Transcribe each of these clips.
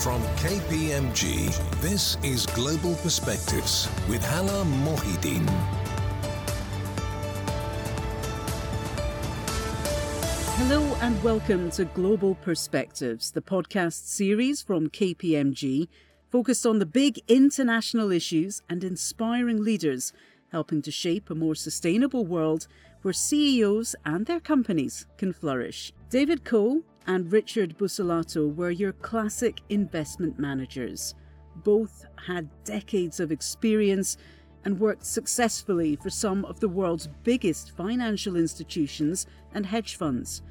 From KPMG, this is Global Perspectives with Halla Mohieddeen. Hello and welcome to Global Perspectives, the podcast series from KPMG focused on the big international issues and inspiring leaders helping to shape a more sustainable world where CEOs and their companies can flourish. David Ko and Richard Busellato were your classic investment managers. Both had decades of experience and worked successfully for some of the world's biggest financial institutions and hedge funds.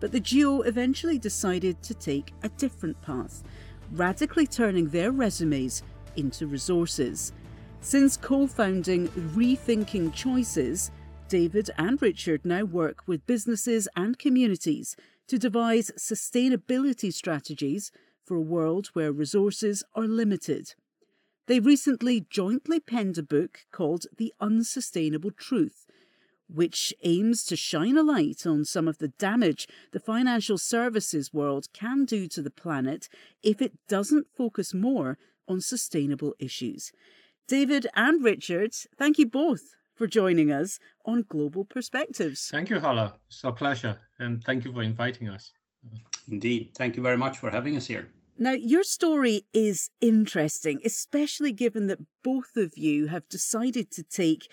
But the duo eventually decided to take a different path, radically turning their resumes into resources. Since co founding Rethinking Choices, David and Richard now work with businesses and communities to devise sustainability strategies for a world where resources are limited. They recently jointly penned a book called The Unsustainable Truth, which aims to shine a light on some of the damage the financial services world can do to the planet if it doesn't focus more on sustainable issues. David and Richard, thank you both for joining us on Global Perspectives. Thank you, Halla. It's a pleasure. And thank you for inviting us. Indeed. Thank you very much for having us here. Now, your story is interesting, especially given that both of you have decided to take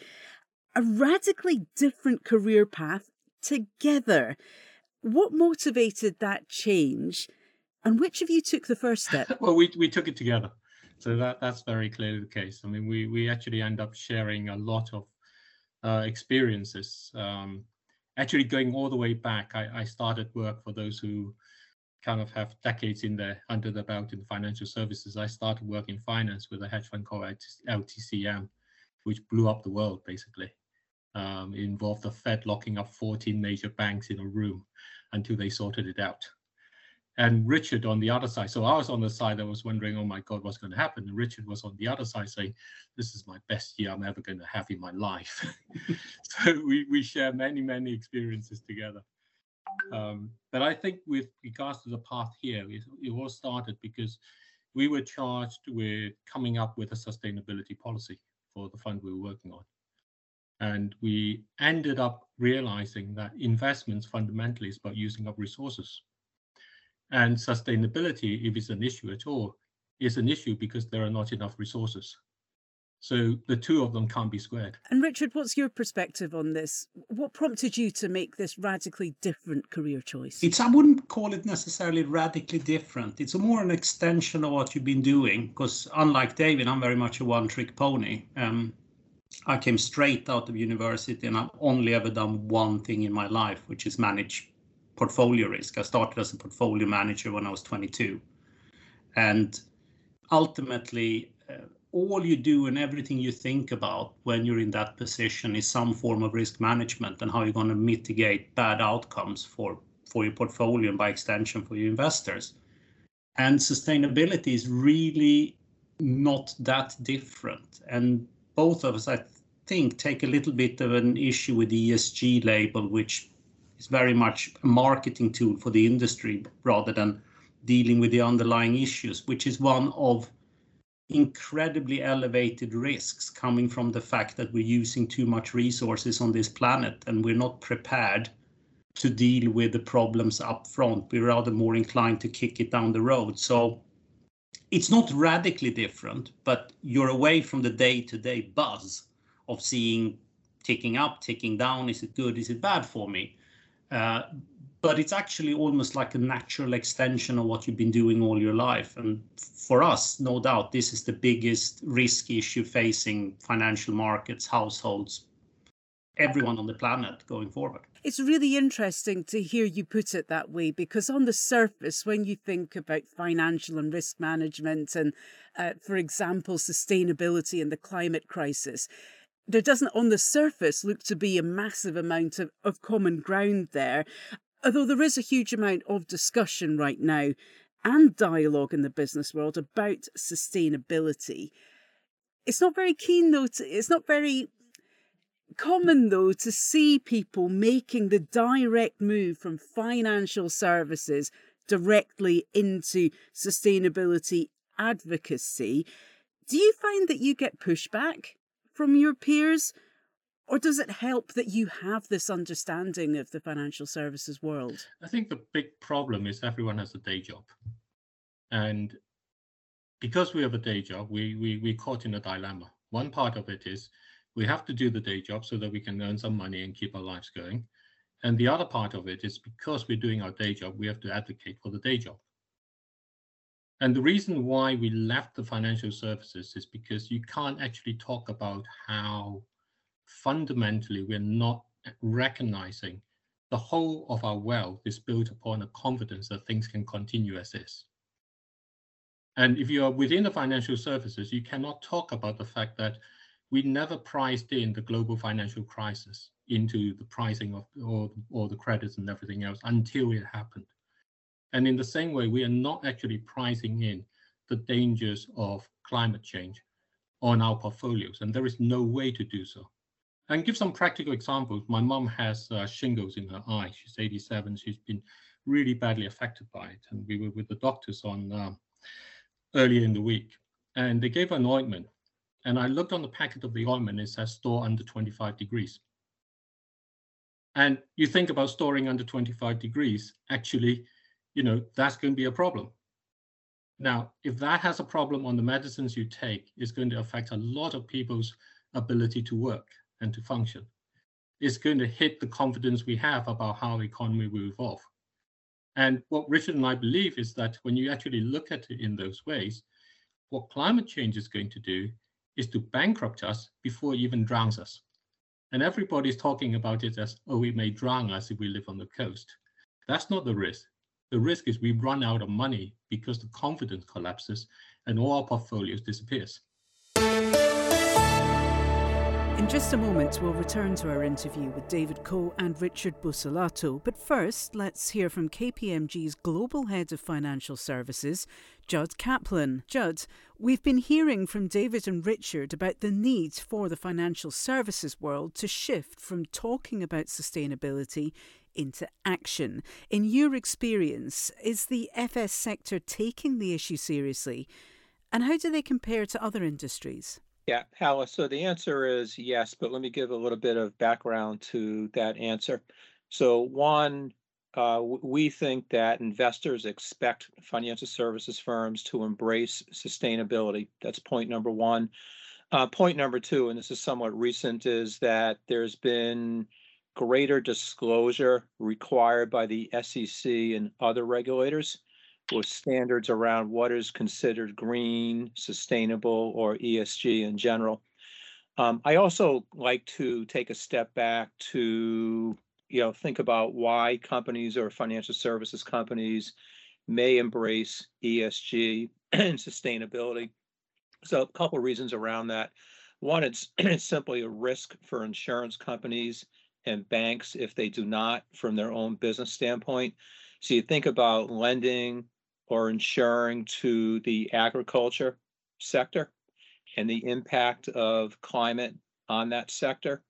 a radically different career path together. What motivated that change? And which of you took the first step? well, we, we took it together. So that, that's very clearly the case. I mean, we, we actually end up sharing a lot of uh, experiences. Um, actually, going all the way back, I, I, started work for those who kind of have decades in there under the belt in financial services. I started work in finance with a hedge fund called LTCM, which blew up the world basically. Um, it involved the Fed locking up 14 major banks in a room until they sorted it out and Richard on the other side. So I was on the side that was wondering, oh my God, what's going to happen? And Richard was on the other side saying, this is my best year I'm ever going to have in my life. so we, we share many, many experiences together. Um, but I think with regards to the path here, it, it all started because we were charged with coming up with a sustainability policy for the fund we were working on. And we ended up realizing that investments fundamentally is about using up resources and sustainability, if it's an issue at all, is an issue because there are not enough resources. So the two of them can't be squared. And Richard, what's your perspective on this? What prompted you to make this radically different career choice? It's I wouldn't call it necessarily radically different. It's more an extension of what you've been doing. Because unlike David, I'm very much a one-trick pony. Um, I came straight out of university and I've only ever done one thing in my life, which is manage portfolio risk. I started as a portfolio manager when I was 22. And ultimately, uh, all you do and everything you think about when you're in that position is some form of risk management and how you're going to mitigate bad outcomes for, for your portfolio and by extension for your investors. And sustainability is really not that different. And both of us, I think, take a little bit of an issue with the ESG label, which is very much a marketing tool for the industry rather than dealing with the underlying issues, which is one of incredibly elevated risks coming from the fact that we're using too much resources on this planet and we're not prepared to deal with the problems up front. We're rather more inclined to kick it down the road. So it's not radically different, but you're away from the day to day buzz of seeing ticking up, ticking down. Is it good? Is it bad for me? Uh, but it's actually almost like a natural extension of what you've been doing all your life. And for us, no doubt, this is the biggest risk issue facing financial markets, households, everyone on the planet going forward. It's really interesting to hear you put it that way because, on the surface, when you think about financial and risk management and, uh, for example, sustainability and the climate crisis, there doesn't on the surface look to be a massive amount of, of common ground there, although there is a huge amount of discussion right now and dialogue in the business world about sustainability. It's not very keen though, to, it's not very common though to see people making the direct move from financial services directly into sustainability advocacy. Do you find that you get pushback from your peers? Or does it help that you have this understanding of the financial services world? I think the big problem is everyone has a day job. And because we have a day job, we, we, we're caught in a dilemma. One part of it is we have to do the day job so that we can earn some money and keep our lives going. And the other part of it is because we're doing our day job, we have to advocate for the day job. And the reason why we left the financial services is because you can't actually talk about how fundamentally we're not recognizing the whole of our wealth is built upon a confidence that things can continue as is. And if you are within the financial services, you cannot talk about the fact that we never priced in the global financial crisis into the pricing of all, all the credits and everything else until it happened. And in the same way, we are not actually pricing in the dangers of climate change on our portfolios, and there is no way to do so. And give some practical examples. My mom has uh, shingles in her eye. She's 87. She's been really badly affected by it. And we were with the doctors on um, earlier in the week, and they gave her an ointment. And I looked on the packet of the ointment. It says store under 25 degrees. And you think about storing under 25 degrees. Actually, you know that's going to be a problem. Now, if that has a problem on the medicines you take, it's going to affect a lot of people's ability to work and to function. It's going to hit the confidence we have about how the economy will evolve. And what Richard and I believe is that when you actually look at it in those ways, what climate change is going to do is to bankrupt us before it even drowns us. And everybody's talking about it as, oh, it may drown us if we live on the coast. That's not the risk. The risk is we run out of money because the confidence collapses and all our portfolios disappears. In just a moment, we'll return to our interview with David Ko and Richard Busellato. But first, let's hear from KPMG's Global Head of Financial Services, Judd Caplain. Judd, we've been hearing from David and Richard about the need for the financial services world to shift from talking about sustainability into action. In your experience, is the FS sector taking the issue seriously? And how do they compare to other industries? Yeah, Halla. So the answer is yes, but let me give a little bit of background to that answer. So, one, uh, we think that investors expect financial services firms to embrace sustainability. That's point number one. Uh, point number two, and this is somewhat recent, is that there's been greater disclosure required by the SEC and other regulators with standards around what is considered green, sustainable, or ESG in general. Um, I also like to take a step back to you know think about why companies or financial services companies may embrace ESG and sustainability. So a couple of reasons around that. One, it's, it's simply a risk for insurance companies and banks if they do not from their own business standpoint. So you think about lending or insuring to the agriculture sector and the impact of climate on that sector.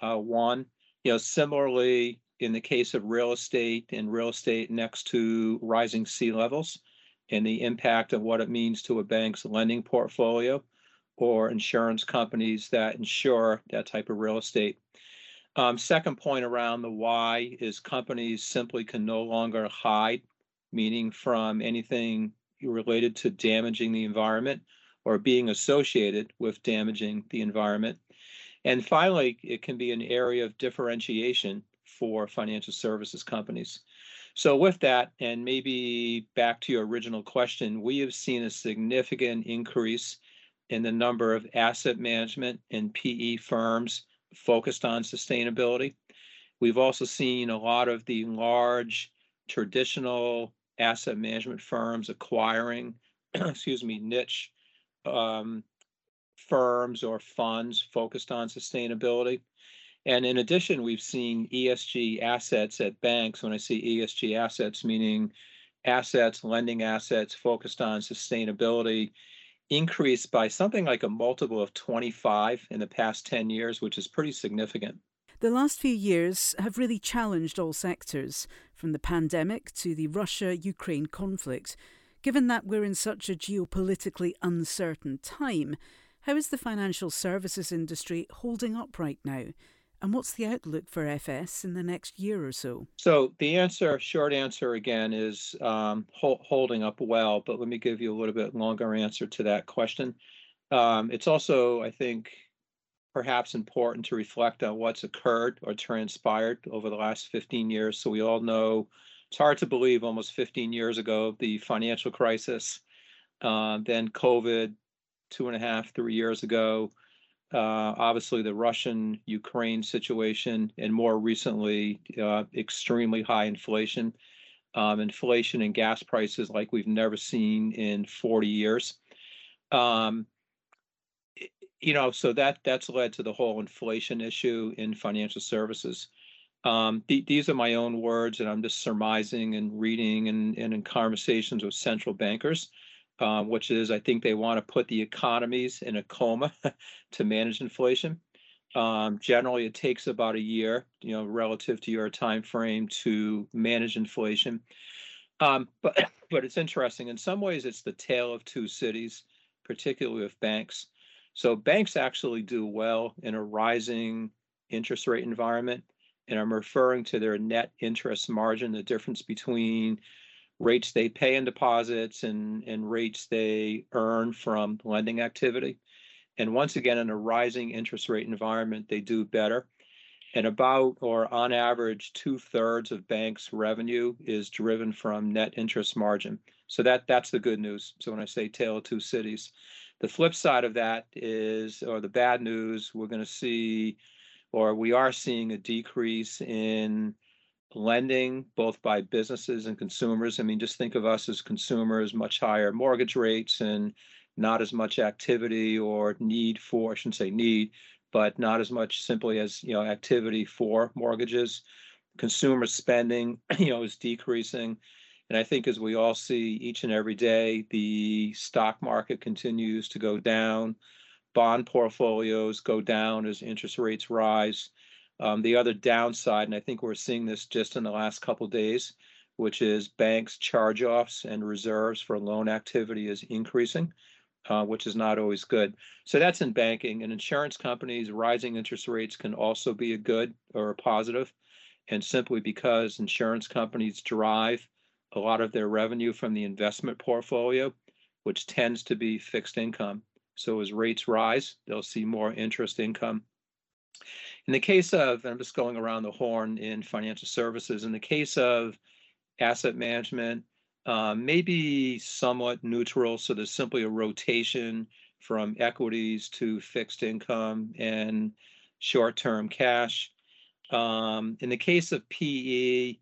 Uh, one, you know, similarly in the case of real estate and real estate next to rising sea levels and the impact of what it means to a bank's lending portfolio or insurance companies that insure that type of real estate. Um, second point around the why is companies simply can no longer hide meaning from anything related to damaging the environment or being associated with damaging the environment. And finally, it can be an area of differentiation for financial services companies. So, with that, and maybe back to your original question, we have seen a significant increase in the number of asset management and PE firms focused on sustainability. We've also seen a lot of the large traditional asset management firms acquiring, excuse me, niche um, firms or funds focused on sustainability. And in addition, we've seen ESG assets at banks. When I see ESG assets, meaning assets, lending assets focused on sustainability, increased by something like a multiple of 25 in the past 10 years, which is pretty significant. The last few years have really challenged all sectors, from the pandemic to the Russia Ukraine conflict. Given that we're in such a geopolitically uncertain time, how is the financial services industry holding up right now? And what's the outlook for FS in the next year or so? So the answer, short answer again, is um, ho- holding up well. But let me give you a little bit longer answer to that question. Um, it's also, I think, perhaps important to reflect on what's occurred or transpired over the last 15 years. So we all know it's hard to believe almost 15 years ago the financial crisis, uh, then COVID, two and a half, three years ago. Uh, obviously, the Russian Ukraine situation, and more recently, uh, extremely high inflation. Um, inflation and gas prices like we've never seen in 40 years. Um, you know, so that that's led to the whole inflation issue in financial services. Um, th- these are my own words, and I'm just surmising and reading and, and in conversations with central bankers, uh, which is I think they want to put the economies in a coma to manage inflation. Um, generally, it takes about a year, you know, relative to your time frame to manage inflation. Um, but but it's interesting. In some ways, it's the tale of two cities, particularly with banks. So banks actually do well in a rising interest rate environment. And I'm referring to their net interest margin, the difference between rates they pay in deposits and, and rates they earn from lending activity. And once again, in a rising interest rate environment, they do better. And about or on average, two thirds of banks' revenue is driven from net interest margin. So that that's the good news. So when I say tale of two cities, the flip side of that is, or the bad news, we're going to see, or we are seeing a decrease in lending, both by businesses and consumers. I mean, just think of us as consumers, much higher mortgage rates and not as much activity or need for, I shouldn't say need, but not as much simply as, you know, activity for mortgages. Consumer spending, you know, is decreasing. And I think as we all see each and every day, the stock market continues to go down, bond portfolios go down as interest rates rise. Um, the other downside, and I think we're seeing this just in the last couple days, which is banks' charge-offs and reserves for loan activity is increasing, uh, which is not always good. So that's in banking and insurance companies. Rising interest rates can also be a good or a positive, and simply because insurance companies drive a lot of their revenue from the investment portfolio, which tends to be fixed income. So as rates rise, they'll see more interest income. In the case of, I'm just going around the horn in financial services, in the case of asset management, uh, maybe somewhat neutral. So there's simply a rotation from equities to fixed income and short term cash. Um, in the case of PE,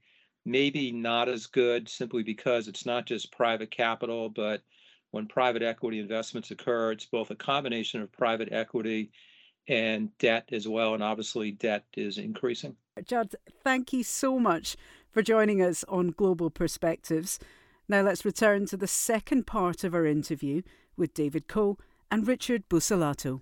maybe not as good simply because it's not just private capital, but when private equity investments occur, it's both a combination of private equity and debt as well. And obviously, debt is increasing. Judd, thank you so much for joining us on Global Perspectives. Now, let's return to the second part of our interview with David Ko and Richard Busellato.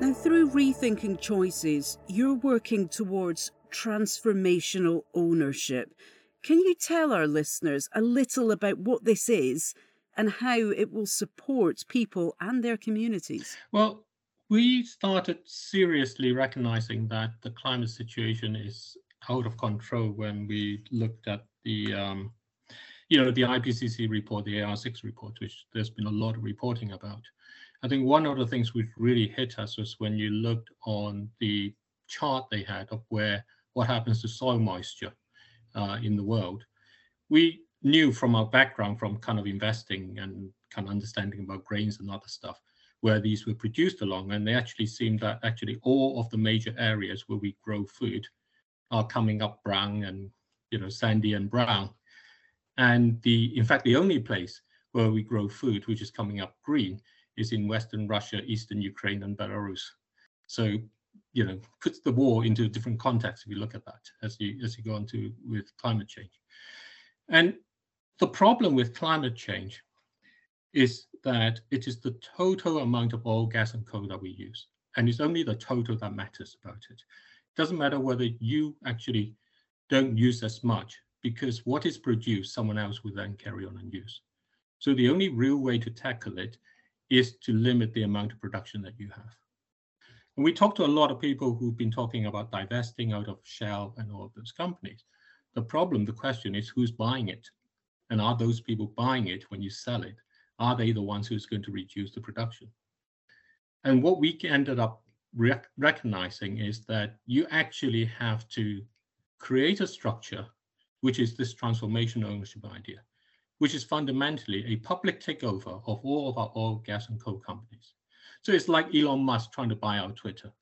Now, through Rethinking Choices, you're working towards transformational ownership. Can you tell our listeners a little about what this is and how it will support people and their communities? Well, we started seriously recognizing that the climate situation is out of control when we looked at the um, you know the IPCC report, the AR6 report, which there's been a lot of reporting about. I think one of the things which really hit us was when you looked on the chart they had of where what happens to soil moisture uh, in the world. We knew from our background, from kind of investing and kind of understanding about grains and other stuff, where these were produced along, and they actually seem that actually all of the major areas where we grow food are coming up brown and you know sandy and brown. And the in fact the only place where we grow food which is coming up green is in Western Russia, Eastern Ukraine, and Belarus. So, you know, puts the war into a different context if you look at that as you as you go on to with climate change. And the problem with climate change is that it is the total amount of oil, gas, and coal that we use. And it's only the total that matters about it. It doesn't matter whether you actually don't use as much because what is produced, someone else will then carry on and use. So the only real way to tackle it is to limit the amount of production that you have. And we talked to a lot of people who've been talking about divesting out of Shell and all of those companies. The problem, the question is who's buying it? And are those people buying it when you sell it? Are they the ones who's going to reduce the production? And what we ended up rec recognizing is that you actually have to create a structure, which is this transformation ownership idea, which is fundamentally a public takeover of all of our oil, gas, and coal companies. So it's like Elon Musk trying to buy out Twitter.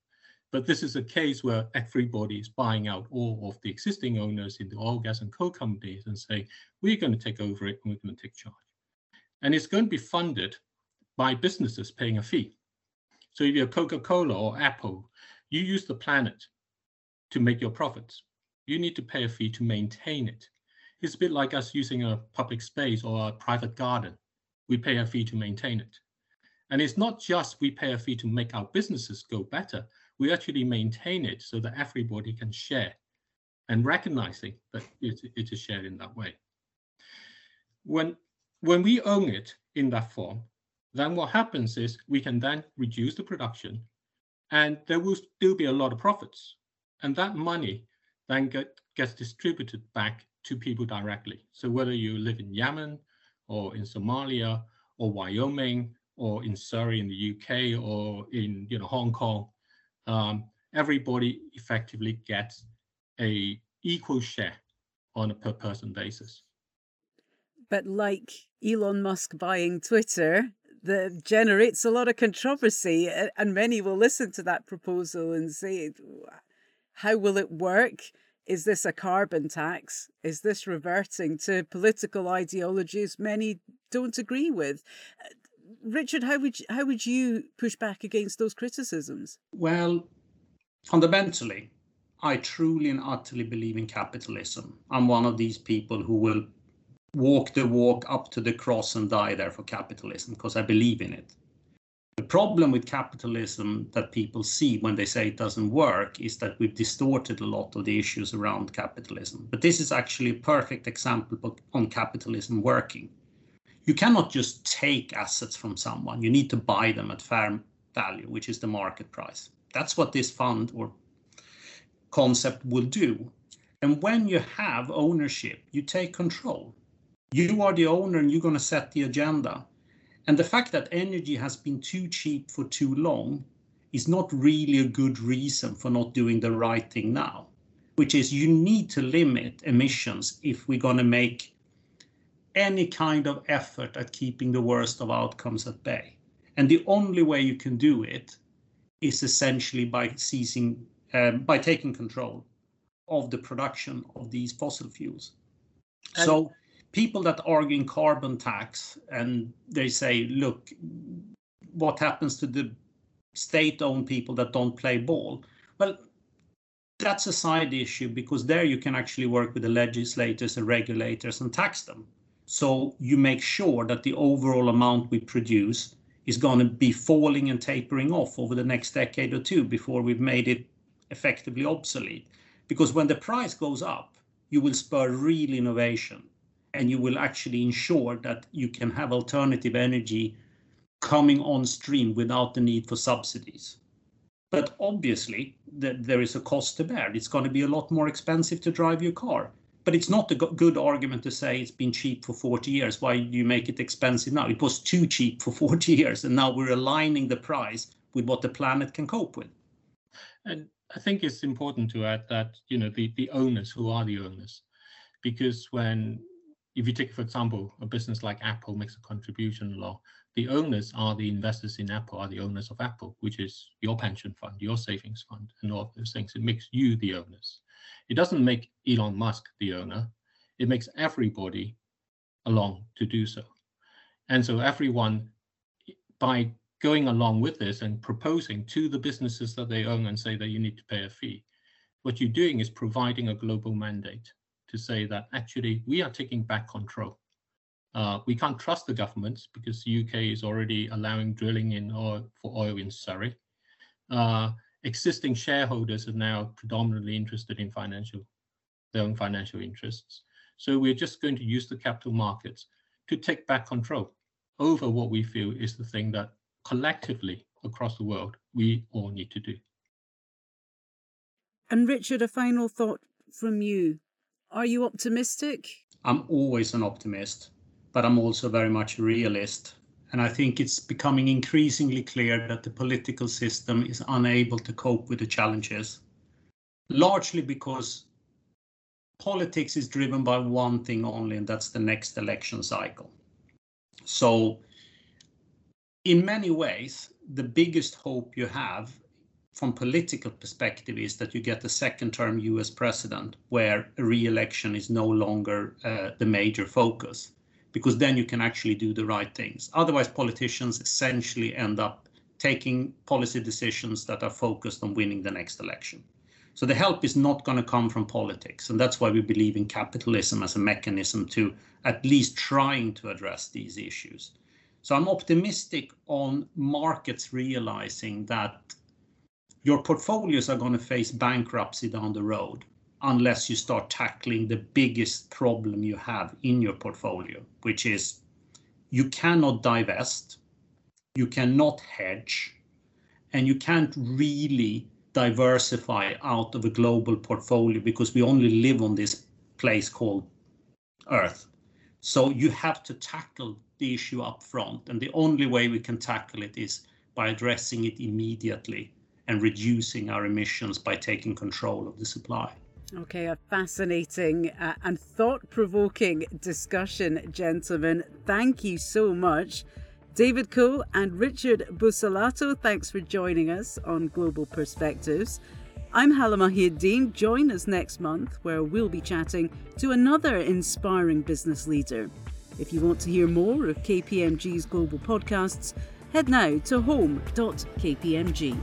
But this is a case where everybody is buying out all of the existing owners in the oil, gas, and coal companies and saying, we're going to take over it and we're going to take charge. And it's going to be funded by businesses paying a fee. So if you're Coca-Cola or Apple, you use the planet to make your profits. You need to pay a fee to maintain it. It's a bit like us using a public space or a private garden. We pay a fee to maintain it. And it's not just we pay a fee to make our businesses go better, we actually maintain it so that everybody can share and recognizing that it, it is shared in that way. When, when we own it in that form, then what happens is we can then reduce the production and there will still be a lot of profits. And that money then get, gets distributed back to people directly. So whether you live in Yemen or in Somalia or Wyoming or in Surrey in the UK or in you know Hong Kong, um, everybody effectively gets a equal share on a per person basis. But like Elon Musk buying Twitter, that generates a lot of controversy, and many will listen to that proposal and say, "How will it work? Is this a carbon tax? Is this reverting to political ideologies many don't agree with?" Richard, how would you, how would you push back against those criticisms? Well, fundamentally, I truly and utterly believe in capitalism. I'm one of these people who will walk the walk up to the cross and die there for capitalism because I believe in it. The problem with capitalism that people see when they say it doesn't work is that we've distorted a lot of the issues around capitalism. But this is actually a perfect example on capitalism working you cannot just take assets from someone. You need to buy them at fair value, which is the market price. That's what this fund or concept will do. And when you have ownership, you take control. You are the owner and you're going to set the agenda. And the fact that energy has been too cheap for too long is not really a good reason for not doing the right thing now, which is you need to limit emissions if we're going to make any kind of effort at keeping the worst of outcomes at bay. And the only way you can do it is essentially by seizing, um, by taking control of the production of these fossil fuels. And so people that argue in carbon tax and they say, look, what happens to the state-owned people that don't play ball? Well, that's a side issue because there you can actually work with the legislators and regulators and tax them. So you make sure that the overall amount we produce is going to be falling and tapering off over the next decade or two before we've made it effectively obsolete. Because when the price goes up, you will spur real innovation and you will actually ensure that you can have alternative energy coming on stream without the need for subsidies. But obviously, there is a cost to bear. It's going to be a lot more expensive to drive your car. But it's not a good argument to say it's been cheap for 40 years. Why do you make it expensive now? It was too cheap for 40 years, and now we're aligning the price with what the planet can cope with. And I think it's important to add that you know the the owners who are the owners, because when if you take for example a business like Apple makes a contribution law, the owners are the investors in Apple are the owners of Apple, which is your pension fund, your savings fund, and all of those things. It makes you the owners. It doesn't make Elon Musk the owner. It makes everybody along to do so. And so everyone, by going along with this and proposing to the businesses that they own and say that you need to pay a fee, what you're doing is providing a global mandate to say that actually we are taking back control Uh, we can't trust the governments because the UK is already allowing drilling in oil for oil in Surrey. Uh, existing shareholders are now predominantly interested in financial, their own financial interests. So we're just going to use the capital markets to take back control over what we feel is the thing that collectively across the world we all need to do. And Richard, a final thought from you. Are you optimistic? I'm always an optimist, but I'm also very much a realist. And I think it's becoming increasingly clear that the political system is unable to cope with the challenges, largely because politics is driven by one thing only, and that's the next election cycle. So, in many ways, the biggest hope you have from political perspective is that you get a second term US president where a re-election is no longer uh, the major focus because then you can actually do the right things. Otherwise, politicians essentially end up taking policy decisions that are focused on winning the next election. So the help is not going to come from politics. And that's why we believe in capitalism as a mechanism to at least trying to address these issues. So I'm optimistic on markets realizing that your portfolios are going to face bankruptcy down the road unless you start tackling the biggest problem you have in your portfolio, which is you cannot divest, you cannot hedge, and you can't really diversify out of a global portfolio because we only live on this place called Earth. So you have to tackle the issue up front, and the only way we can tackle it is by addressing it immediately and reducing our emissions by taking control of the supply. Okay, a fascinating uh, and thought provoking discussion, gentlemen. Thank you so much. David Ko and Richard Busellato, thanks for joining us on Global Perspectives. I'm Halla Mohieddeen. Join us next month where we'll be chatting to another inspiring business leader. If you want to hear more of KPMG's global podcasts, head now to home.kpmg.